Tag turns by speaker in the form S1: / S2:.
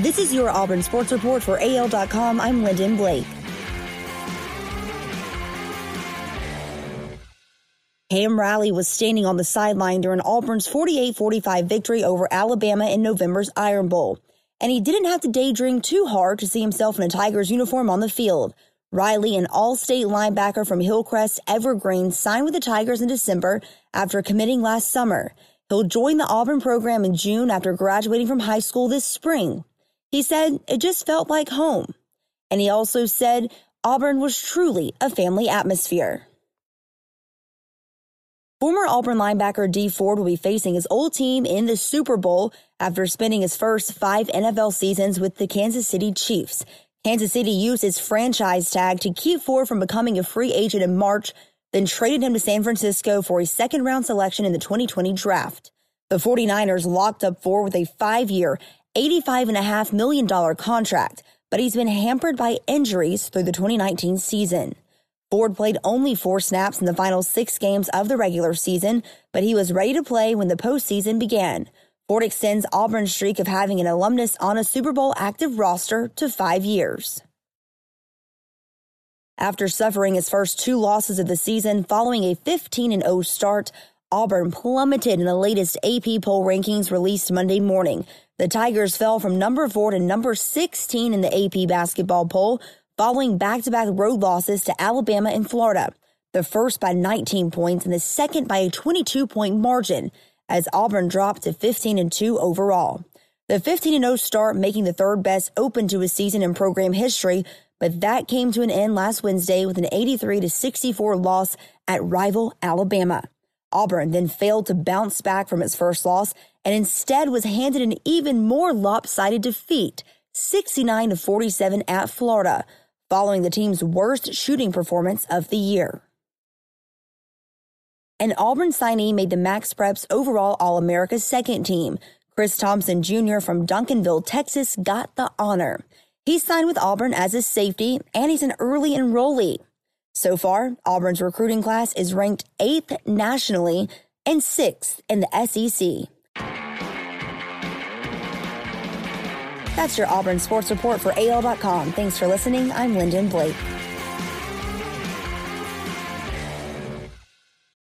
S1: This is your Auburn Sports Report for AL.com. I'm Lyndon Blake. Cam Riley was standing on the sideline during Auburn's 48 45 victory over Alabama in November's Iron Bowl. And he didn't have to daydream too hard to see himself in a Tigers uniform on the field. Riley, an all state linebacker from Hillcrest Evergreen, signed with the Tigers in December after committing last summer. He'll join the Auburn program in June after graduating from high school this spring. He said it just felt like home. And he also said Auburn was truly a family atmosphere. Former Auburn linebacker Dee Ford will be facing his old team in the Super Bowl after spending his first five NFL seasons with the Kansas City Chiefs. Kansas City used its franchise tag to keep Ford from becoming a free agent in March, then traded him to San Francisco for a second round selection in the 2020 draft. The 49ers locked up Ford with a five year, $85.5 million contract, but he's been hampered by injuries through the 2019 season. Ford played only four snaps in the final six games of the regular season, but he was ready to play when the postseason began. Ford extends Auburn's streak of having an alumnus on a Super Bowl active roster to five years. After suffering his first two losses of the season following a 15 0 start, Auburn plummeted in the latest AP poll rankings released Monday morning. The Tigers fell from number 4 to number 16 in the AP basketball poll, following back to back road losses to Alabama and Florida, the first by 19 points and the second by a 22 point margin, as Auburn dropped to 15 and 2 overall. The 15 and 0 start making the third best open to a season in program history, but that came to an end last Wednesday with an 83 64 loss at rival Alabama. Auburn then failed to bounce back from its first loss and instead was handed an even more lopsided defeat, 69 47 at Florida, following the team's worst shooting performance of the year. An Auburn signee made the Max Preps overall All America second team. Chris Thompson Jr. from Duncanville, Texas, got the honor. He signed with Auburn as a safety, and he's an early enrollee. So far, Auburn's recruiting class is ranked eighth nationally and sixth in the SEC. That's your Auburn Sports Report for AL.com. Thanks for listening. I'm Lyndon Blake.